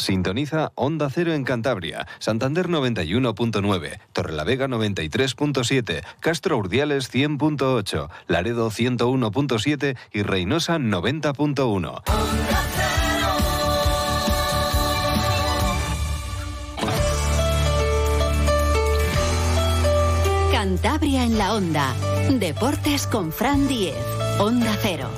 Sintoniza Onda Cero en Cantabria, Santander 91.9, Torrelavega 93.7, Castro Urdiales 100.8, Laredo 101.7 y Reynosa 90.1. Cantabria en la Onda. Deportes con Fran Diez. Onda Cero.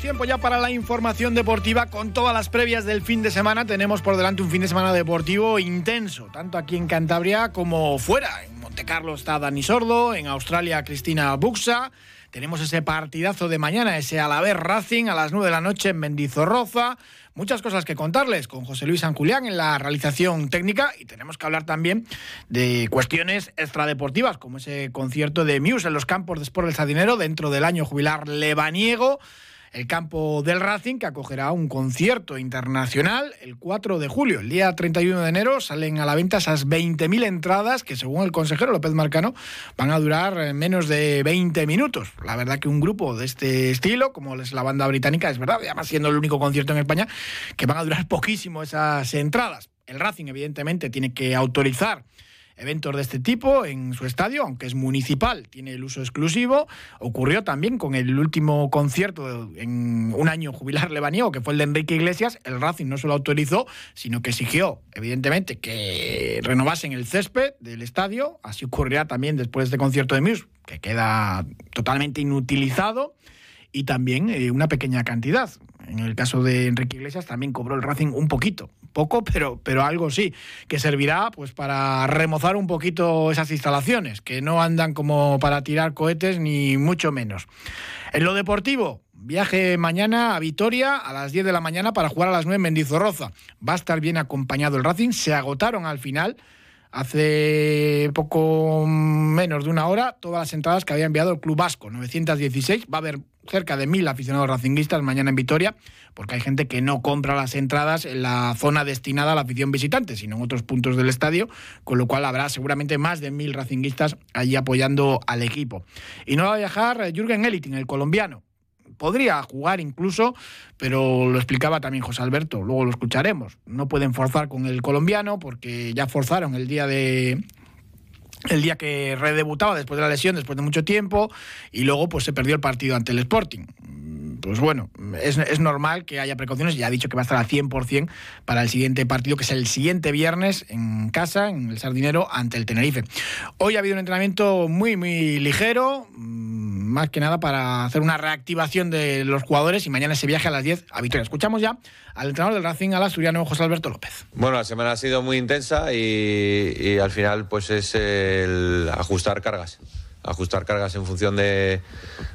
Tiempo ya para la información deportiva con todas las previas del fin de semana. Tenemos por delante un fin de semana deportivo intenso, tanto aquí en Cantabria como fuera. En Montecarlo está Dani Sordo, en Australia Cristina Buxa. Tenemos ese partidazo de mañana, ese Alavés Racing a las 9 de la noche en Mendizorroza. Muchas cosas que contarles con José Luis San Julián en la realización técnica y tenemos que hablar también de cuestiones extradeportivas, como ese concierto de Muse en los campos de Sport del Sardinero dentro del año jubilar lebaniego el campo del Racing, que acogerá un concierto internacional el 4 de julio. El día 31 de enero salen a la venta esas 20.000 entradas que, según el consejero López Marcano, van a durar eh, menos de 20 minutos. La verdad que un grupo de este estilo, como es la banda británica, es verdad, además siendo el único concierto en España, que van a durar poquísimo esas entradas. El Racing, evidentemente, tiene que autorizar eventos de este tipo en su estadio, aunque es municipal, tiene el uso exclusivo. Ocurrió también con el último concierto en un año jubilar lebaniego, que fue el de Enrique Iglesias. El Racing no solo autorizó, sino que exigió, evidentemente, que renovasen el césped del estadio. Así ocurrirá también después de este concierto de Muse, que queda totalmente inutilizado y también eh, una pequeña cantidad. En el caso de Enrique Iglesias también cobró el Racing un poquito, poco, pero, pero algo sí, que servirá pues para remozar un poquito esas instalaciones, que no andan como para tirar cohetes ni mucho menos. En lo deportivo, viaje mañana a Vitoria a las 10 de la mañana para jugar a las 9 en Mendizorroza. Va a estar bien acompañado el Racing, se agotaron al final hace poco menos de una hora todas las entradas que había enviado el Club Vasco, 916. Va a haber cerca de mil aficionados racinguistas mañana en Vitoria, porque hay gente que no compra las entradas en la zona destinada a la afición visitante, sino en otros puntos del estadio, con lo cual habrá seguramente más de mil racinguistas allí apoyando al equipo. Y no va a viajar Jürgen Eliting, el colombiano podría jugar incluso, pero lo explicaba también José Alberto, luego lo escucharemos. No pueden forzar con el colombiano porque ya forzaron el día de el día que redebutaba después de la lesión, después de mucho tiempo, y luego pues se perdió el partido ante el Sporting pues bueno, es, normal que haya precauciones. Ya ha dicho que va a estar al 100% para el siguiente partido, que es el siguiente viernes en casa, en el Sardinero, ante el Tenerife. Hoy ha habido un entrenamiento muy, muy ligero, mm, más que nada para hacer una reactivación de los jugadores y mañana ese viaje a las 10 a Victoria. Escuchamos ya al entrenador del Racing, al asturiano José Alberto López. Bueno, la semana ha sido muy intensa y, y al final pues es el ajustar cargas ajustar cargas en función de,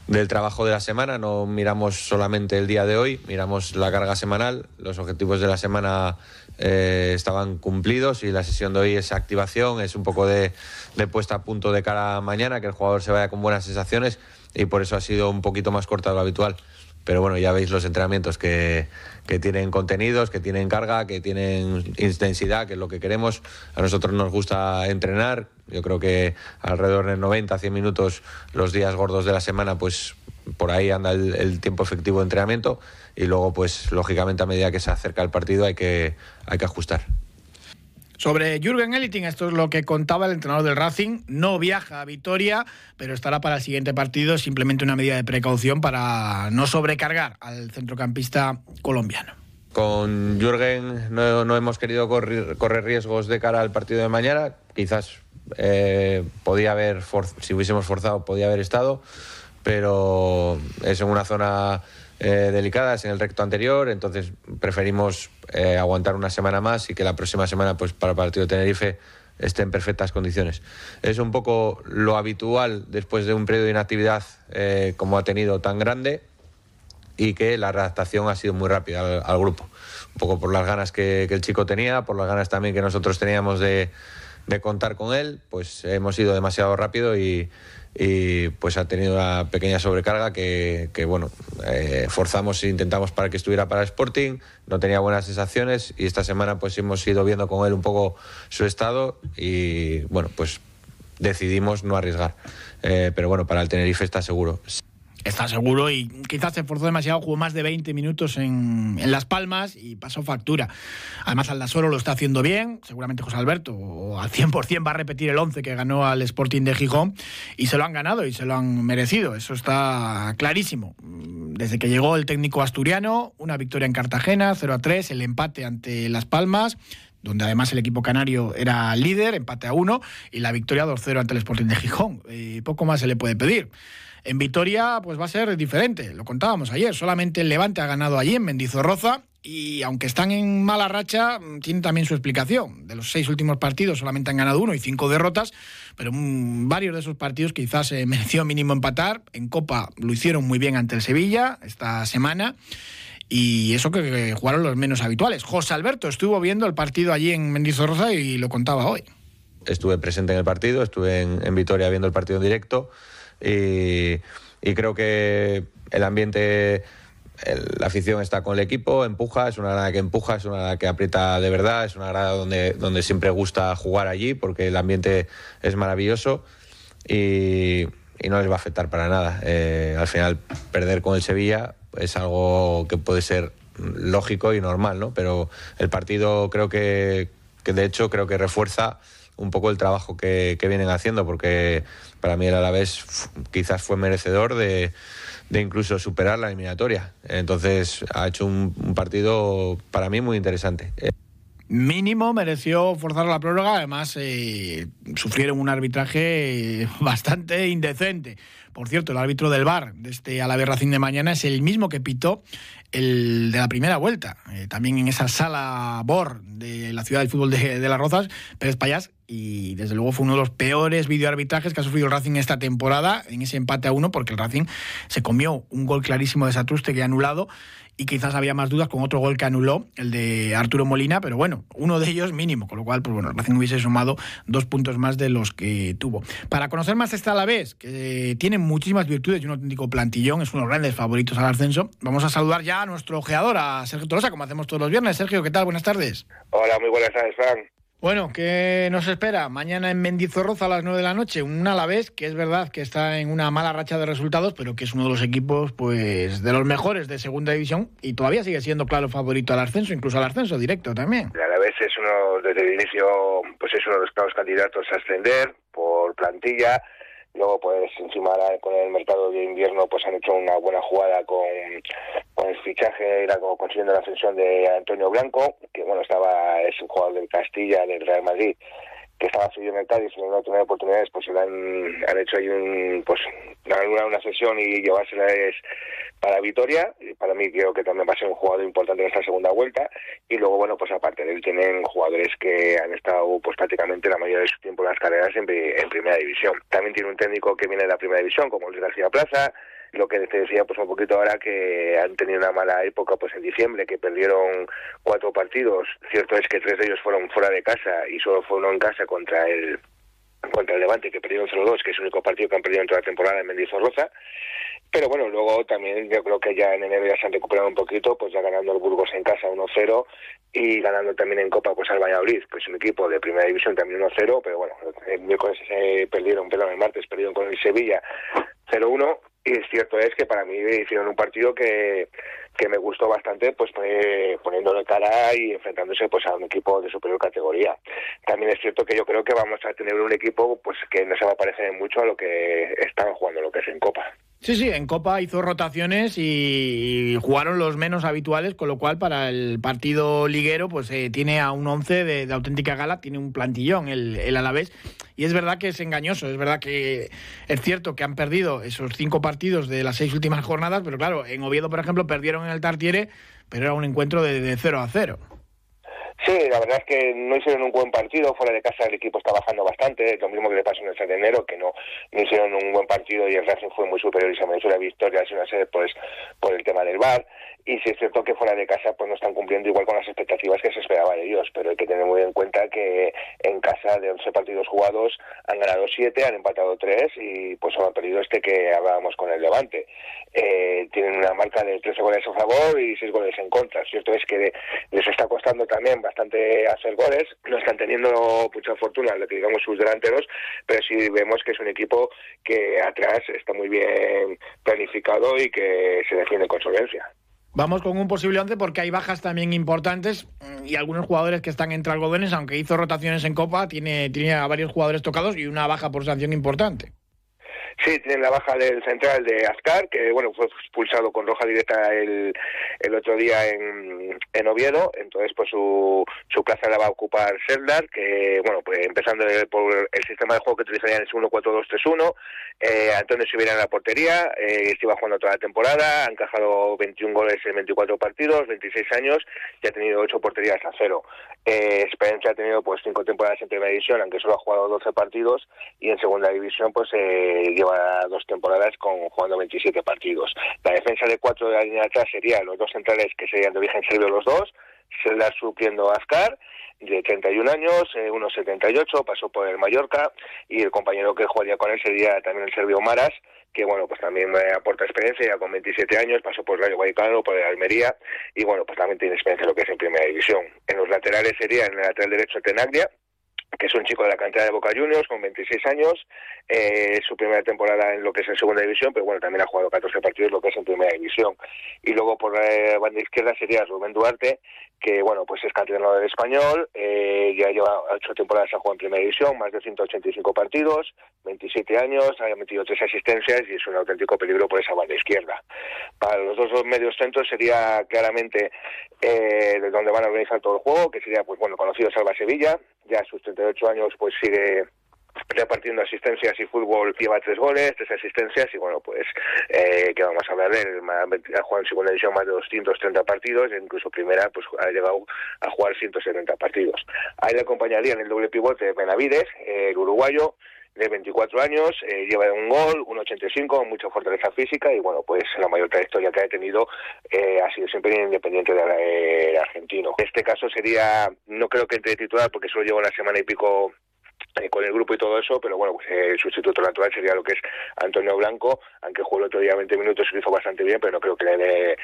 del trabajo de la semana. No miramos solamente el día de hoy, miramos la carga semanal. Los objetivos de la semana eh, estaban cumplidos y la sesión de hoy es activación, es un poco de, de, puesta a punto de cara a mañana, que el jugador se vaya con buenas sensaciones y por eso ha sido un poquito más corta de lo habitual. Pero bueno, ya veis los entrenamientos que, que tienen contenidos, que tienen carga, que tienen intensidad, que es lo que queremos. A nosotros nos gusta entrenar. Yo creo que alrededor de 90, 100 minutos los días gordos de la semana, pues por ahí anda el, tiempo efectivo de entrenamiento y luego, pues lógicamente a medida que se acerca el partido hay que, hay que ajustar. Sobre Jürgen Eliting, esto es lo que contaba el entrenador del Racing. No viaja a Vitoria, pero estará para el siguiente partido. Simplemente una medida de precaución para no sobrecargar al centrocampista colombiano. Con Jürgen no, hemos querido correr, riesgos de cara al partido de mañana. Quizás eh, podía haber, si hubiésemos forzado, podía haber estado, pero es en una zona eh, delicadas en el recto anterior, entonces preferimos eh, aguantar una semana más y que la próxima semana pues para el partido de Tenerife esté en perfectas condiciones. Es un poco lo habitual después de un periodo de inactividad eh, como ha tenido tan grande y que la redactación ha sido muy rápida al, grupo. Un poco por las ganas que, que, el chico tenía, por las ganas también que nosotros teníamos de, de contar con él, pues hemos ido demasiado rápido y, y pues ha tenido una pequeña sobrecarga que, bueno, eh, forzamos e intentamos para que estuviera para Sporting, no tenía buenas sensaciones y esta semana pues hemos ido viendo con él un poco su estado y bueno, pues decidimos no arriesgar. Eh, pero bueno, para el Tenerife está seguro. Está seguro y quizás se esforzó demasiado, jugó más de 20 minutos en, en Las Palmas y pasó factura. Además, Aldasoro lo está haciendo bien, seguramente José Alberto al 100% va a repetir el 11 que ganó al Sporting de Gijón y se lo han ganado y se lo han merecido, eso está clarísimo. Desde que llegó el técnico asturiano, una victoria en Cartagena, 0 a 3, el empate ante Las Palmas, donde además el equipo canario era líder, empate a 1, y la victoria 2-0 ante el Sporting de Gijón. Y poco más se le puede pedir. En Vitoria, pues va a ser diferente, lo contábamos ayer. Solamente el Levante ha ganado allí en Mendizorroza y aunque están en mala racha, tiene también su explicación. De los seis últimos partidos solamente han ganado uno y cinco derrotas, pero varios de esos partidos quizás se mereció mínimo empatar. En Copa lo hicieron muy bien ante el Sevilla esta semana. Y eso que, jugaron los menos habituales. José Alberto estuvo viendo el partido allí en Mendizorroza y lo contaba hoy. Estuve presente en el partido, estuve en, en Vitoria viendo el partido en directo y, creo que el ambiente la afición está con el equipo, empuja, es una grada que empuja, es una grada que aprieta de verdad, es una grada donde, donde siempre gusta jugar allí porque el ambiente es maravilloso y, no les va a afectar para nada. Eh, al final, perder con el Sevilla es algo que puede ser lógico y normal, ¿no? Pero el partido creo que, que de hecho creo que refuerza un poco el trabajo que, vienen haciendo, porque para mí el Alavés quizás fue merecedor de, incluso superar la eliminatoria. Entonces ha hecho un, partido para mí muy interesante. Mínimo mereció forzar la prórroga, además eh, sufrieron un arbitraje bastante indecente. Por cierto, el árbitro del bar de este Alavés Racing de mañana es el mismo que pitó el de la primera vuelta, eh, también en esa sala BOR de la ciudad del fútbol de, Las Rozas, Pérez Payas, y desde luego fue uno de los peores videoarbitrajes que ha sufrido el Racing esta temporada, en ese empate a uno, porque el Racing se comió un gol clarísimo de Satruste que ha anulado y quizás había más dudas con otro gol que anuló, el de Arturo Molina, pero bueno, uno de ellos mínimo, con lo cual, pues bueno, el Racing hubiese sumado dos puntos más de los que tuvo. Para conocer más esta vez que tiene muchísimas virtudes y un auténtico plantillón, es uno de los grandes favoritos al ascenso, vamos a saludar ya a nuestro ojeador, a Sergio Tolosa, como hacemos todos los viernes. Sergio, ¿qué tal? Buenas tardes. Hola, muy buenas tardes, Fran. Bueno, ¿qué nos espera? Mañana en Mendizorroza a las 9 de la noche, un Alavés que es verdad que está en una mala racha de resultados, pero que es uno de los equipos pues de los mejores de segunda división y todavía sigue siendo claro favorito al ascenso, incluso al ascenso directo también. Alavés es uno, desde el inicio, pues es uno de los claros candidatos a ascender por plantilla, Luego, pues encima con el mercado de invierno, pues han hecho una buena jugada con, con el fichaje, como consiguiendo la ascensión de Antonio Blanco, que bueno, estaba es un jugador del Castilla, del Real Madrid, que estaba subido en el Cádiz y no ha tenido oportunidades, pues han, han hecho ahí un, pues, una, una sesión y llevársela es para Vitoria. Y para mí creo que también va a ser un jugador importante en esta segunda vuelta. Y luego, bueno, pues aparte de él tienen jugadores que han estado pues prácticamente la mayoría de su tiempo en las carreras en, en primera división. También tiene un técnico que viene de la primera división, como Luis García Plaza, lo que te decía pues un poquito ahora que han tenido una mala época pues en diciembre que perdieron cuatro partidos. Cierto es que tres de ellos fueron fuera de casa y solo fue uno en casa contra el contra el Levante que perdieron 0-2 que es el único partido que han perdido en toda la temporada en Mendizorroza. Pero bueno, luego también yo creo que ya en enero ya se han recuperado un poquito, pues ya ganando el Burgos en casa 1-0 y ganando también en Copa pues al Valladolid, pues un equipo de primera división también 1-0, pero bueno, el miércoles se perdieron, perdón, el martes perdieron con el Sevilla 0-1 y es cierto es que para mí hicieron un partido que, que me gustó bastante, pues eh, poniéndole cara y enfrentándose pues a un equipo de superior categoría. También es cierto que yo creo que vamos a tener un equipo pues que no se va a parecer mucho a lo que están jugando, lo que es en Copa. Sí, sí, en Copa hizo rotaciones y jugaron los menos habituales, con lo cual para el partido liguero pues eh, tiene a un 11 de, auténtica gala, tiene un plantillón el, el Alavés y es verdad que es engañoso, es verdad que es cierto que han perdido esos cinco partidos de las seis últimas jornadas, pero claro, en Oviedo por ejemplo perdieron en el Tartiere, pero era un encuentro de, de 0 a 0. Sí, la verdad es que no hicieron un buen partido, fuera de casa el equipo está bajando bastante, lo mismo que le pasó en el 6 de enero, que no, no hicieron un buen partido y el Racing fue muy superior y se mereció la victoria, sin ser pues por el tema del VAR, y sí es cierto que fuera de casa pues no están cumpliendo igual con las expectativas que se esperaba de ellos, pero hay que tener muy en cuenta que en casa de 11 partidos jugados han ganado 7, han empatado 3 y pues han perdido este que hablábamos con el Levante. Eh, tienen una marca de 13 goles a favor y 6 goles en contra, cierto es que les está costando también bastante hacer goles, no están teniendo mucha fortuna, lo que digamos sus delanteros, pero sí vemos que es un equipo que atrás está muy bien planificado y que se defiende con solvencia. Vamos con un posible once porque hay bajas también importantes mm, y algunos jugadores que están entre algodones, aunque hizo rotaciones en Copa, tiene, tiene a varios jugadores tocados y una baja por sanción importante. Sí, tienen la baja del central de Azcar, que bueno fue expulsado con roja directa el, el otro día en, en Oviedo, entonces pues su, su plaza la va a ocupar Seldar, que bueno, pues empezando por el sistema de juego que utilizarían es 1-4-2-3-1, eh, Antonio Sibera en la portería, eh, estuvo jugando toda la temporada, ha encajado 21 goles en 24 partidos, 26 años y ha tenido 8 porterías a cero. Eh, Experiencia ha tenido pues 5 temporadas en primera división, aunque solo ha jugado 12 partidos y en segunda división pues eh, lleva dos temporadas con jugando 27 partidos. La defensa de cuatro de la línea atrás sería los dos centrales que serían de origen serbio los dos, se la supliendo Ascar, de 31 años, eh, 1,78, pasó por el Mallorca, y el compañero que jugaría con él sería también el serbio Maras, que bueno, pues también me aporta experiencia, ya con 27 años, pasó por el Rayo Vallecano, por el Almería, y bueno, pues también tiene experiencia en lo que es en primera división. En los laterales sería en el lateral derecho Tenaglia, que es un chico de la cantera de Boca Juniors con 26 años, eh, su primera temporada en lo que es en segunda división, pero bueno, también ha jugado 14 partidos lo que es en primera división. Y luego por la banda izquierda sería Rubén Duarte, que bueno, pues es canterano del español, eh, ya lleva 8 temporadas ha jugado en primera división, más de 185 partidos, 27 años, ha metido 3 asistencias y es un auténtico peligro por esa banda izquierda. Para los dos medios centros sería claramente eh, de donde van a organizar todo el juego, que sería pues bueno, conocido Salva Sevilla, ya a sus 38 años pues sigue repartiendo asistencias y fútbol lleva tres goles, tres asistencias y bueno pues eh, que vamos a hablar de él ha jugado en segunda división más de 230 partidos e incluso primera pues ha llegado a jugar 170 partidos ahí le acompañaría en el doble pivote Benavides el uruguayo de 24 años, eh, lleva un gol, un 85, mucha fortaleza física y bueno, pues la mayor trayectoria que ha tenido eh, ha sido siempre independiente del de, argentino. En este caso sería, no creo que entre titular porque solo lleva una semana y pico eh, con el grupo y todo eso, pero bueno, pues eh, el sustituto natural sería lo que es Antonio Blanco, aunque jugó el otro día 20 minutos y lo hizo bastante bien, pero no creo que le dé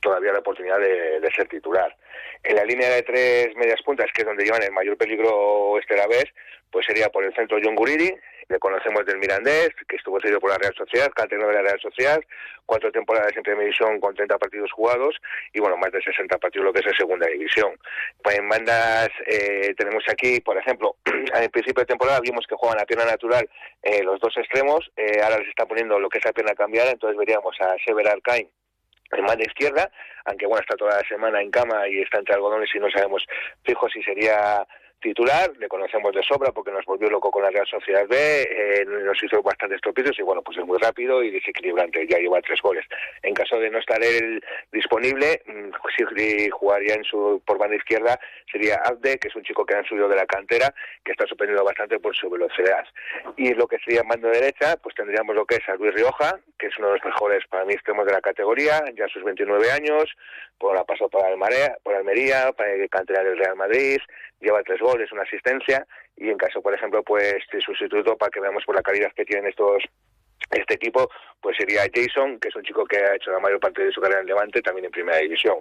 todavía la oportunidad de, ser titular. En la línea de tres medias puntas, que es donde llevan el mayor peligro este la vez, pues sería por el centro John Guriri, le conocemos del Mirandés, que estuvo cedido por la Real Sociedad, canterano de la Real Sociedad, cuatro temporadas en primera división con 30 partidos jugados y bueno, más de 60 partidos lo que es en segunda división. Pues en bandas eh, tenemos aquí, por ejemplo, al principio de temporada vimos que juegan a pierna natural eh, los dos extremos, eh, ahora les está poniendo lo que es la pierna cambiada, entonces veríamos a Sever Arcain en mano izquierda, aunque bueno, está toda la semana en cama y está entre algodones y no sabemos fijo si sería titular, le conocemos de sobra porque nos volvió loco con la Real Sociedad B, eh, nos hizo bastantes tropiezos y bueno, pues es muy rápido y desequilibrante, ya lleva tres goles. En caso de no estar él disponible, mm, si jugaría en su por banda izquierda sería Abde, que es un chico que han subido de la cantera, que está sorprendido bastante por su velocidad. Y lo que sería en mando derecha, pues tendríamos lo que es a Luis Rioja, que es uno de los mejores para mí extremos de la categoría, ya a sus 29 años, por ha pasado por, Almarea, por Almería, para el cantera del Real Madrid, lleva tres goles, una asistencia y en caso, por ejemplo, pues de sustituto para que veamos por la calidad que tienen estos este equipo pues sería Jason, que es un chico que ha hecho la mayor parte de su carrera en Levante, también en primera división.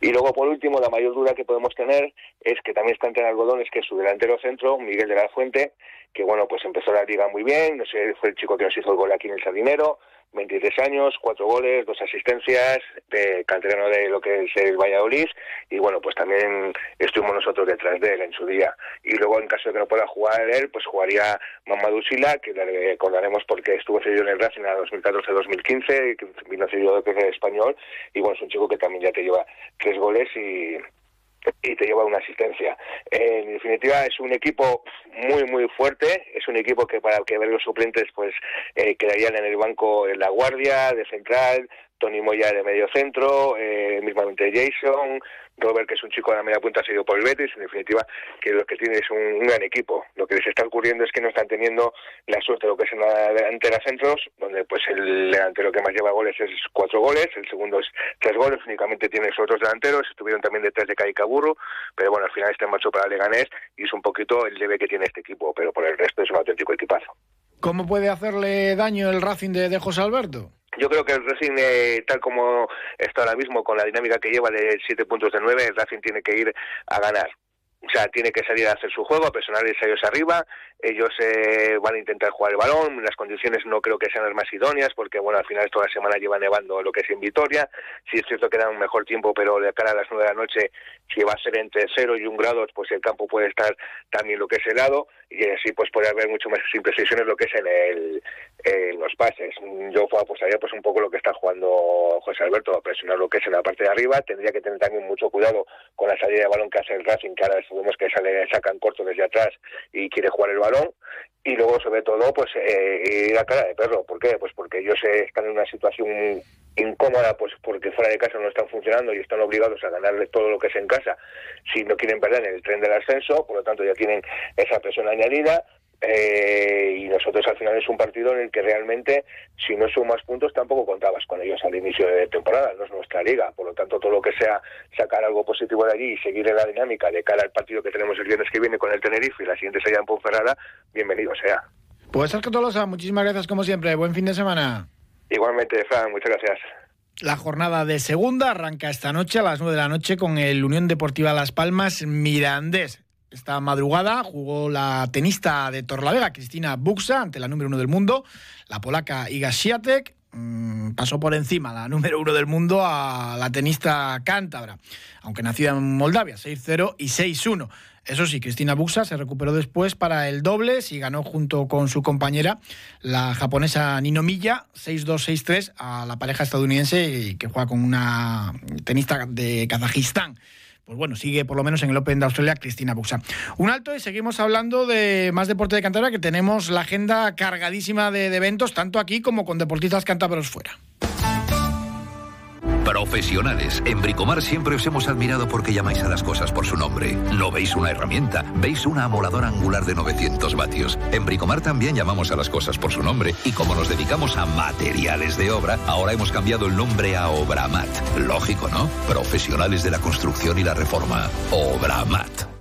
Y luego, por último, la mayor duda que podemos tener es que también está entre algodones, que es su delantero centro, Miguel de la Fuente, que bueno, pues empezó la liga muy bien, no sé, fue el chico que nos hizo el gol aquí en el Sardinero, 23 años, cuatro goles, dos asistencias, de canterano de lo que es el Valladolid, y bueno, pues también estuvimos nosotros detrás de él en su día. Y luego, en caso de que no pueda jugar él, pues jugaría Mamadou Sila, que le recordaremos porque estuvo cedido en el Racing a 2014-2015, que vino cedido de español, y bueno, es un chico que también ya te lleva tres goles y te lleva una asistencia. En definitiva, es un equipo muy, muy fuerte. Es un equipo que para que ver los suplentes, pues eh, quedarían en el banco en la guardia, de central, Tony Moya de medio centro, eh, mismamente Jason, Robert, que es un chico de la media punta, ha sido por el Betis, en definitiva, que lo que tiene es un, gran equipo. Lo que les está ocurriendo es que no están teniendo la suerte de lo que es en la delantera centros, donde pues el delantero que más lleva goles es cuatro goles, el segundo es tres goles, únicamente tiene sus otros delanteros, estuvieron también detrás de Caicaburu, pero bueno, al final este macho para Leganés y es un poquito el debe que tiene este equipo, pero por el resto es un auténtico equipazo. ¿Cómo puede hacerle daño el Racing de, José Alberto? Yo creo que el Racing, eh, tal como está ahora mismo, con la dinámica que lleva de 7 puntos de 9, el Racing tiene que ir a ganar. O sea, tiene que salir a hacer su juego, a presionar ellos arriba. Ellos eh, van a intentar jugar el balón. Las condiciones no creo que sean las más idóneas, porque bueno, al final toda la semana lleva nevando lo que es en Vitoria. Sí es cierto que da un mejor tiempo, pero de cara a las nueve de la noche, si va a ser entre cero y un grado, pues el campo puede estar también lo que es helado y así pues puede haber mucho más imprecisiones lo que es en, el, en los pases. Yo apostaría pues un poco lo que está jugando José Alberto, a presionar lo que es en la parte de arriba. Tendría que tener también mucho cuidado con la salida de balón que hace el Racing, que ahora vemos que sale, sacan corto desde atrás y quiere jugar el balón y luego sobre todo pues eh, ir a cara de perro. ¿por qué? pues porque ellos están en una situación incómoda pues porque fuera de casa no están funcionando y están obligados a ganarle todo lo que es en casa. Si no quieren perder el tren del ascenso por lo tanto ya tienen esa presión añadida eh, y nosotros al final es un partido en el que realmente si no sumas puntos tampoco contabas con ellos al inicio de temporada, no es nuestra liga, por lo tanto todo lo que sea sacar algo positivo de allí y seguir en la dinámica de cara al partido que tenemos el viernes que viene con el Tenerife y la siguiente sería en Ponferrada, bienvenido sea. Pues Tolosa, muchísimas gracias como siempre, buen fin de semana. Igualmente, Fran, muchas gracias. La jornada de segunda arranca esta noche a las 9 de la noche con el Unión Deportiva Las Palmas Mirandés. Esta madrugada jugó la tenista de Torlavega, Cristina Buxa, ante la número uno del mundo, la polaca Iga Swiatek. Mm, pasó por encima la número uno del mundo a la tenista cántabra, aunque nacida en Moldavia, 6-0 y 6-1. Eso sí, Cristina Buxa se recuperó después para el dobles y ganó junto con su compañera, la japonesa Nino Milla, 6-2-6-3 a la pareja estadounidense que juega con una tenista de Kazajistán pues bueno, sigue por lo menos en el Open de Australia Cristina Buxa. Un alto y seguimos hablando de más deporte de Cantabria, que tenemos la agenda cargadísima de, eventos, tanto aquí como con deportistas cántabros fuera. Profesionales. En Bricomar siempre os hemos admirado porque llamáis a las cosas por su nombre. No veis una herramienta, veis una amoladora angular de 900 vatios. En Bricomar también llamamos a las cosas por su nombre. Y como nos dedicamos a materiales de obra, ahora hemos cambiado el nombre a Obramat. Lógico, ¿no? Profesionales de la construcción y la reforma. Obramat.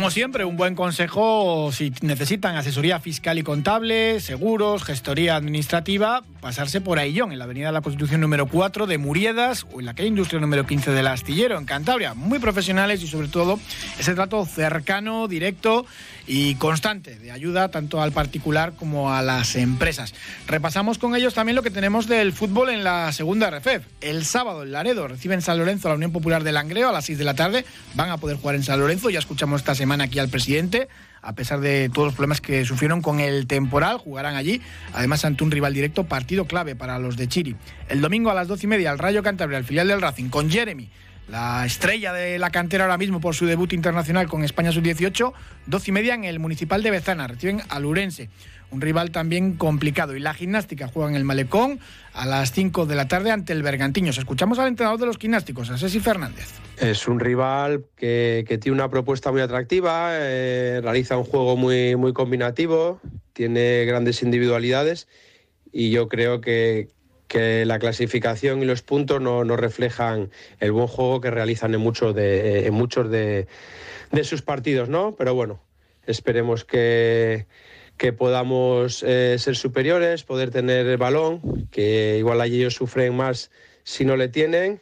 Como siempre, un buen consejo si necesitan asesoría fiscal y contable, seguros, gestoría administrativa, pasarse por Aillón, en la Avenida de la Constitución número 4 de Muriedas o en la calle Industria número 15 del Astillero, en Cantabria. Muy profesionales y sobre todo ese trato cercano, directo y constante de ayuda tanto al particular como a las empresas. Repasamos con ellos también lo que tenemos del fútbol en la segunda RFEF. El sábado en Laredo reciben San Lorenzo la Unión Popular de Langreo a las 6 de la tarde. Van a poder jugar en San Lorenzo. Ya escuchamos esta semana aquí al presidente. A pesar de todos los problemas que sufrieron con el temporal, jugarán allí. Además, ante un rival directo, partido clave para los de Chiri. El domingo a las 12 y media, el Rayo Cantabria, el filial del Racing, con Jeremy la estrella de la cantera ahora mismo por su debut internacional con España sub-18, 12 y media en el Municipal de Bezana, reciben al Urense, un rival también complicado. Y la gimnástica juega en el Malecón a las 5 de la tarde ante el Bergantiños. Escuchamos al entrenador de los gimnásticos, a Ceci Fernández. Es un rival que, tiene una propuesta muy atractiva, eh, realiza un juego muy, muy combinativo, tiene grandes individualidades y yo creo que, que la clasificación y los puntos no, reflejan el buen juego que realizan en muchos de, en muchos de, sus partidos, ¿no? Pero bueno, esperemos que, que podamos eh, ser superiores, poder tener el balón, que igual allí ellos sufren más si no le tienen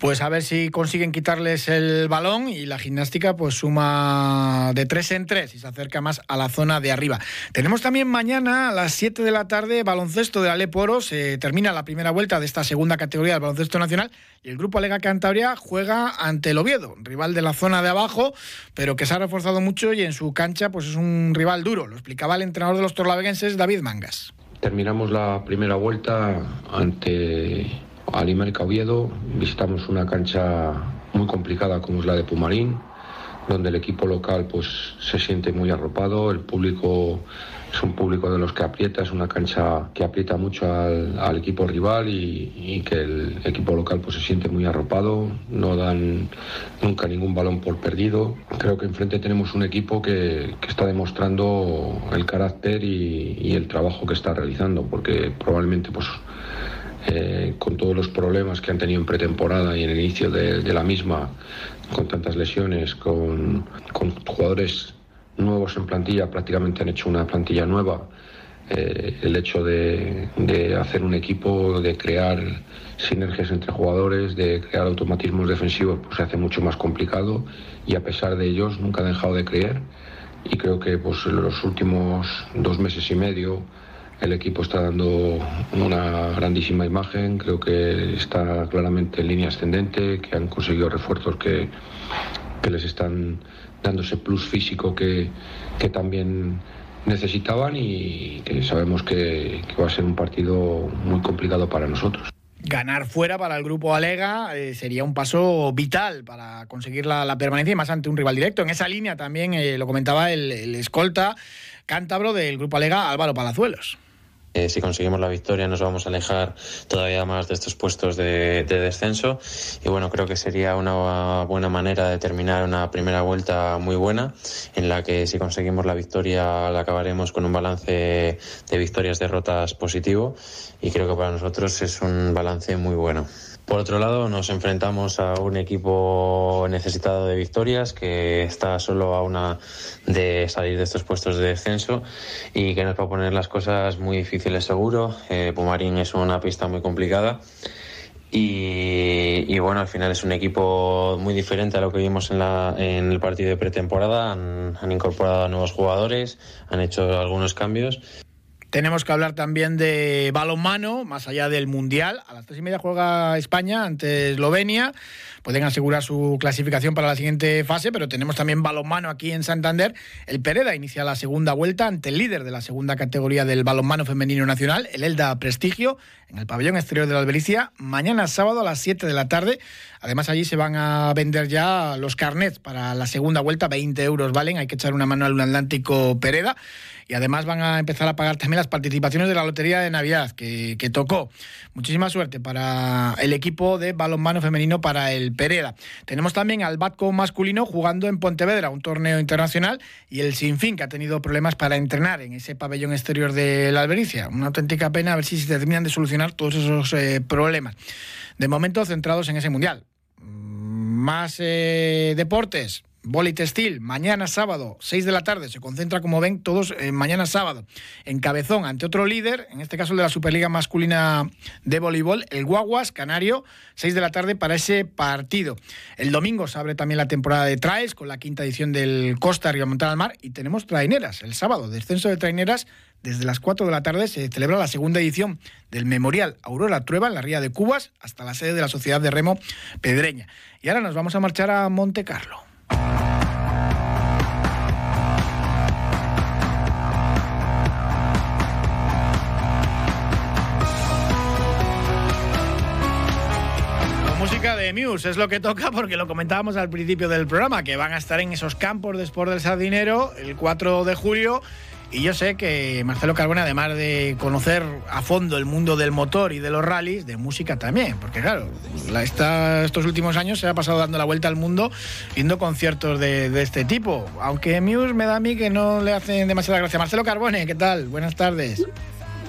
pues a ver si consiguen quitarles el balón y la gimnástica pues suma de tres en tres y se acerca más a la zona de arriba. Tenemos también mañana a las 7 de la tarde baloncesto de Aleporo, se termina la primera vuelta de esta segunda categoría del baloncesto nacional y el grupo Alega Cantabria juega ante el Oviedo, rival de la zona de abajo, pero que se ha reforzado mucho y en su cancha pues es un rival duro, lo explicaba el entrenador de los torlaveguenses David Mangas. Terminamos la primera vuelta ante Alimérica Oviedo, visitamos una cancha muy complicada como es la de Pumarín, donde el equipo local pues se siente muy arropado, el público es un público de los que aprieta, es una cancha que aprieta mucho al, equipo rival y, que el equipo local pues se siente muy arropado, no dan nunca ningún balón por perdido. Creo que enfrente tenemos un equipo que, está demostrando el carácter y, y, el trabajo que está realizando, porque probablemente pues eh, con todos los problemas que han tenido en pretemporada y en el inicio de, la misma, con tantas lesiones, con, jugadores nuevos en plantilla, prácticamente han hecho una plantilla nueva. Eh, el hecho de, hacer un equipo, de crear sinergias entre jugadores, de crear automatismos defensivos, pues se hace mucho más complicado y a pesar de ellos nunca han dejado de creer y creo que pues en los últimos dos meses y medio el equipo está dando una grandísima imagen, creo que está claramente en línea ascendente, que han conseguido refuerzos que, que les están dando ese plus físico que, que también necesitaban y que sabemos que, va a ser un partido muy complicado para nosotros ganar fuera para el grupo Alega eh, sería un paso vital para conseguir la, permanencia y más ante un rival directo. En esa línea también eh, lo comentaba el, el, escolta cántabro del grupo Alega, Álvaro Palazuelos. Eh, si conseguimos la victoria nos vamos a alejar todavía más de estos puestos de, descenso y bueno, creo que sería una buena manera de terminar una primera vuelta muy buena en la que si conseguimos la victoria la acabaremos con un balance de victorias-derrotas positivo y creo que para nosotros es un balance muy bueno. Por otro lado, nos enfrentamos a un equipo necesitado de victorias que está solo a una de salir de estos puestos de descenso y que nos va a poner las cosas muy difíciles seguro. Eh, Pumarín es una pista muy complicada. Y, bueno, al final es un equipo muy diferente a lo que vimos en, la, en el partido de pretemporada. Han, han incorporado a nuevos jugadores, han hecho algunos cambios tenemos que hablar también de balonmano, más allá del Mundial. A las tres y media juega España ante Eslovenia. Pueden asegurar su clasificación para la siguiente fase, pero tenemos también balonmano aquí en Santander. El Pereda inicia la segunda vuelta ante el líder de la segunda categoría del balonmano femenino nacional, el Elda Prestigio, en el pabellón exterior de la Albericia, mañana sábado a las 7 de la tarde. Además, allí se van a vender ya los carnets para la segunda vuelta, 20 euros valen. Hay que echar una mano al Atlántico Pereda y además van a empezar a pagar también las participaciones de la Lotería de Navidad que, tocó. Muchísima suerte para el equipo de balonmano femenino para el Pereda. Tenemos también al Batco masculino jugando en Pontevedra, un torneo internacional, y el Sinfín que ha tenido problemas para entrenar en ese pabellón exterior de la Albericia. Una auténtica pena a ver si se terminan de solucionar todos esos eh, problemas. De momento centrados en ese mundial. Más eh, deportes. Boli Textil, mañana sábado, 6 de la tarde, se concentra, como ven, todos eh, mañana sábado, en Cabezón, ante otro líder, en este caso de la Superliga Masculina de Voleibol, el Guaguas, Canario, 6 de la tarde para ese partido. El domingo se abre también la temporada de Traes, con la quinta edición del Costa Río Montar al Mar, y tenemos traineras, el sábado, descenso de traineras, desde las 4 de la tarde se celebra la segunda edición del Memorial Aurora Trueba en la Ría de Cubas, hasta la sede de la Sociedad de Remo Pedreña. Y ahora nos vamos a marchar a Monte Carlo. De Muse es lo que toca porque lo comentábamos al principio del programa, que van a estar en esos campos después del Sardinero el 4 de julio y yo sé que Marcelo Carbone, además de conocer a fondo el mundo del motor y de los rallies, de música también, porque claro, estos últimos años se ha pasado dando la vuelta al mundo viendo conciertos de, este tipo. Aunque Muse me da a mí que no le hacen demasiada gracia. Marcelo Carbone, ¿qué tal? Buenas tardes.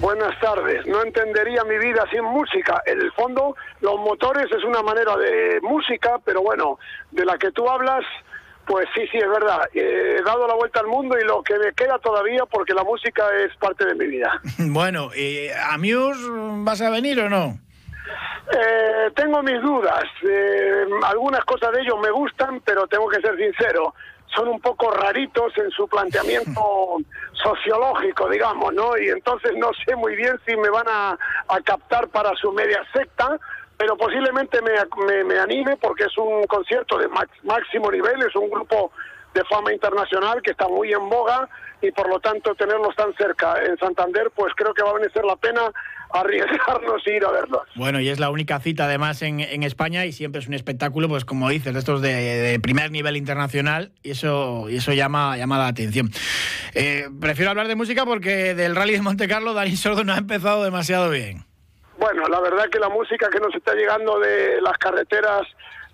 Buenas tardes. No entendería mi vida sin música. En el fondo, los motores es una manera de música, pero bueno, de la que tú hablas pues sí, sí, es verdad. He dado la vuelta al mundo y lo que me queda todavía porque la música es parte de mi vida. bueno, ¿a Muse vas a venir o no? Eh, tengo mis dudas. Eh, algunas cosas de ellos me gustan, pero tengo que ser sincero. Son un poco raritos en su planteamiento sociológico, digamos, ¿no? Y entonces no sé muy bien si me van a, a captar para su media secta pero posiblemente me, me, anime porque es un concierto de máximo nivel, es un grupo de fama internacional que está muy en boga y por lo tanto tenerlos tan cerca en Santander, pues creo que va a venir la pena arriesgarnos y ir a verlos. Bueno, y es la única cita además en, en España y siempre es un espectáculo, pues como dices, de estos de, primer nivel internacional y eso, y eso llama, llama la atención. Eh, prefiero hablar de música porque del Rally de Monte Carlo Dani Sordo no ha empezado demasiado bien. Bueno, la verdad que la música que nos está llegando de las carreteras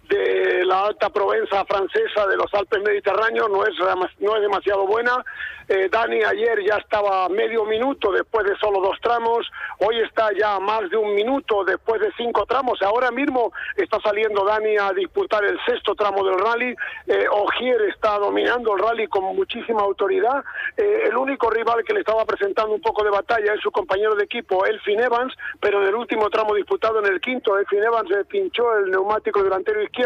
de la alta Provenza francesa de los Alpes Mediterráneos no es, no es demasiado buena. Eh, Dani ayer ya estaba medio minuto después de solo dos tramos, hoy está ya más de un minuto después de cinco tramos. Ahora mismo está saliendo Dani a disputar el sexto tramo del rally. Eh, Ogier está dominando el rally con muchísima autoridad. Eh, el único rival que le estaba presentando un poco de batalla es su compañero de equipo, Elfin Evans, pero en el último tramo disputado en el quinto, Elfin Evans se pinchó el neumático delantero izquierdo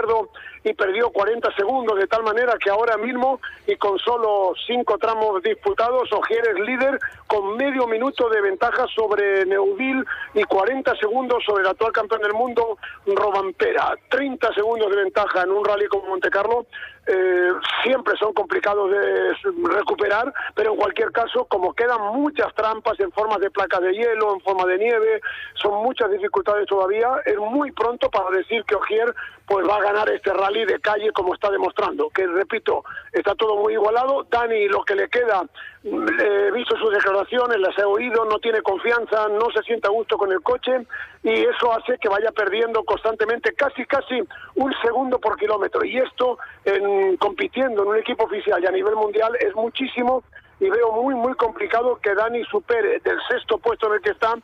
y perdió 40 segundos, de tal manera que ahora mismo, y con solo cinco tramos disputados, Ogier es líder con medio minuto de ventaja sobre Neuville y 40 segundos sobre el actual campeón del mundo, Robampera. 30 segundos de ventaja en un rally como Monte Carlo eh, siempre son complicados de recuperar, pero en cualquier caso, como quedan muchas trampas en forma de placas de hielo, en forma de nieve, son muchas dificultades todavía, es muy pronto para decir que Ogier pues va a ganar este rally de calle como está demostrando, que repito, está todo muy igualado, Dani lo que le queda, he visto sus declaraciones, las he oído, no tiene confianza, no se siente a gusto con el coche y eso hace que vaya perdiendo constantemente casi casi un segundo por kilómetro y esto en, compitiendo en un equipo oficial y a nivel mundial es muchísimo y veo muy muy complicado que Dani supere del sexto puesto en el que está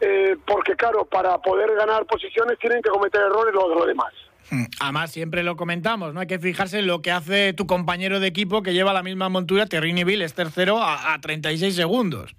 eh, porque claro, para poder ganar posiciones tienen que cometer errores los, los demás. Además, siempre lo comentamos, ¿no? Hay que fijarse en lo que hace tu compañero de equipo que lleva la misma montura, Terrini Bill, es tercero a, a 36 segundos.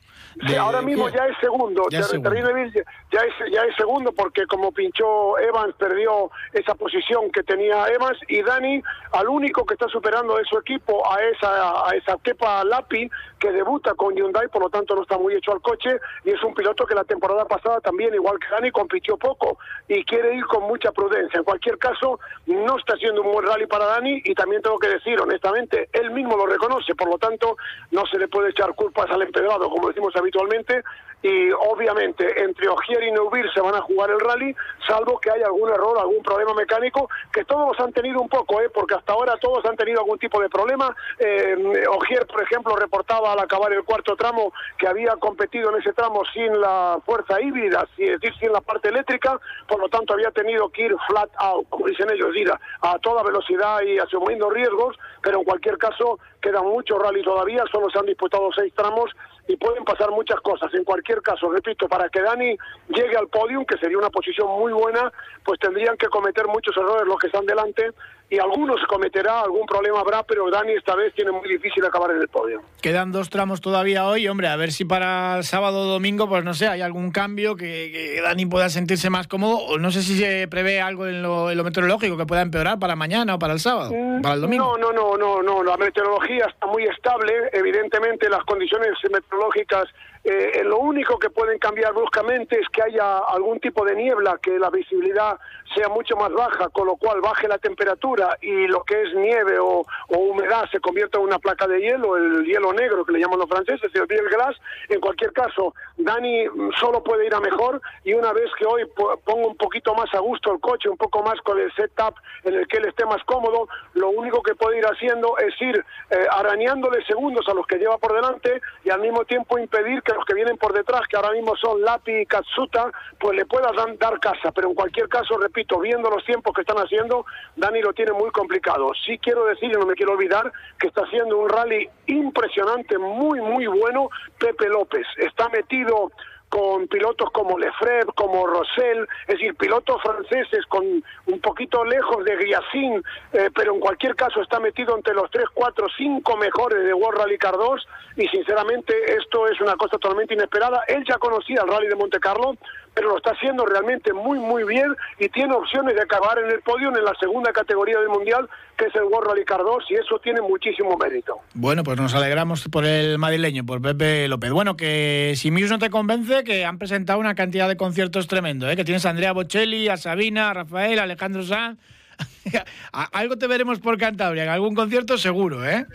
Sí, ahora mismo ya es segundo. Ya es segundo. Terrible Bill ya es, ya es segundo porque como pinchó Evans perdió esa posición que tenía Evans y Dani al único que está superando de su equipo a esa a esa Kepa Lapi que debuta con Hyundai, por lo tanto no está muy hecho al coche y es un piloto que la temporada pasada también igual que Dani compitió poco y quiere ir con mucha prudencia. En cualquier caso, no está siendo un buen rally para Dani y también tengo que decir honestamente, él mismo lo reconoce, por lo tanto no se le puede echar culpas al empedrado como decimos habitualmente y obviamente entre Ogier y Neuville se van a jugar el rally, salvo que haya algún error, algún problema mecánico, que todos han tenido un poco, ¿eh? porque hasta ahora todos han tenido algún tipo de problema. Eh, Ogier, por ejemplo, reportaba al acabar el cuarto tramo que había competido en ese tramo sin la fuerza híbrida, es decir, sin la parte eléctrica, por lo tanto había tenido que ir flat out, como dicen ellos, ir a toda velocidad y asumiendo riesgos, pero en cualquier caso quedan muchos rally todavía, solo se han disputado seis tramos y pueden pasar muchas cosas. En cualquier caso, repito, para que Dani llegue al podium, que sería una posición muy buena, pues tendrían que cometer muchos errores los que están delante y algunos cometerá, algún problema habrá, pero Dani esta vez tiene muy difícil acabar en el podio. Quedan dos tramos todavía hoy, hombre, a ver si para el sábado o domingo, pues no sé, hay algún cambio que, que Dani pueda sentirse más cómodo, o no sé si se prevé algo en lo, en lo meteorológico que pueda empeorar para mañana o para el sábado, para el domingo. No, no, no, no, no, la meteorología está muy estable, evidentemente las condiciones meteorológicas eh, lo único que pueden cambiar bruscamente es que haya algún tipo de niebla, que la visibilidad sea mucho más baja, con lo cual baje la temperatura y lo que es nieve o, o humedad se convierta en una placa de hielo, el hielo negro que le llaman los franceses, el beer glass. En cualquier caso, Dani mm, solo puede ir a mejor y una vez que hoy po- pongo un poquito más a gusto el coche, un poco más con el setup en el que él esté más cómodo, lo único que puede ir haciendo es ir eh, arañándole segundos a los que lleva por delante y al mismo tiempo impedir que los que vienen por detrás, que ahora mismo son Lapi y Katsuta, pues le puedan dan- dar casa. Pero en cualquier caso, repito, viendo los tiempos que están haciendo, Dani lo tiene muy complicado. Sí quiero decir, y no me quiero olvidar, que está haciendo un rally impresionante, muy, muy bueno, Pepe López. Está metido con pilotos como Lefebvre, como Rossell, es decir, pilotos franceses con un poquito lejos de Griasin, eh, pero en cualquier caso está metido entre los 3, 4, 5 mejores de World Rally Car 2 y sinceramente esto es una cosa totalmente inesperada. Él ya conocía el Rally de Monte Carlo, pero lo está haciendo realmente muy, muy bien y tiene opciones de acabar en el podio en la segunda categoría del Mundial, que es el World Rally Car 2, y eso tiene muchísimo mérito. Bueno, pues nos alegramos por el madrileño, por Pepe López. Bueno, que si Muse no te convence, que han presentado una cantidad de conciertos tremendo, ¿eh? que tienes a Andrea Bocelli, a Sabina, a Rafael, a Alejandro Sanz. Algo te veremos por Cantabria, algún concierto seguro, ¿eh?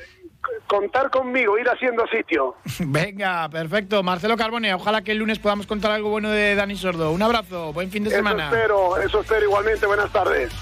Contar conmigo, ir haciendo sitio. Venga, perfecto. Marcelo Carbone, ojalá que el lunes podamos contar algo bueno de Dani Sordo. Un abrazo, buen fin de Eso semana. espero, eso espero igualmente. Buenas tardes.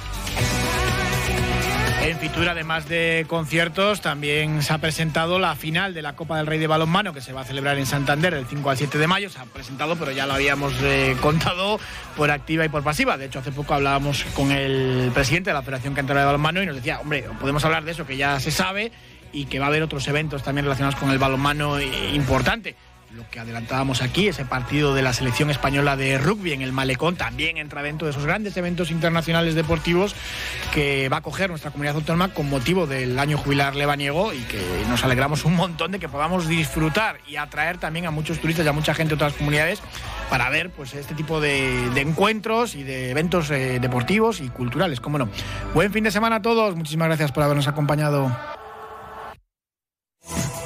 En Fitur, además de conciertos, también se ha presentado la final de la Copa del Rey de Balonmano, que se va a celebrar en Santander el 5 al 7 de mayo. Se ha presentado, pero ya lo habíamos eh, contado por activa y por pasiva. De hecho, hace poco hablábamos con el presidente de la Federación Cantora de Balonmano y nos decía, hombre, podemos hablar de eso, que ya se sabe, y que va a haber otros eventos también relacionados con el balonmano importante lo que adelantábamos aquí, ese partido de la selección española de rugby en el Malecón, también entra dentro de esos grandes eventos internacionales deportivos que va a coger nuestra comunidad autónoma con motivo del año jubilar lebaniego y que nos alegramos un montón de que podamos disfrutar y atraer también a muchos turistas y a mucha gente de otras comunidades para ver pues este tipo de, encuentros y de eventos eh, deportivos y culturales, cómo no. Buen fin de semana a todos, muchísimas gracias por habernos acompañado.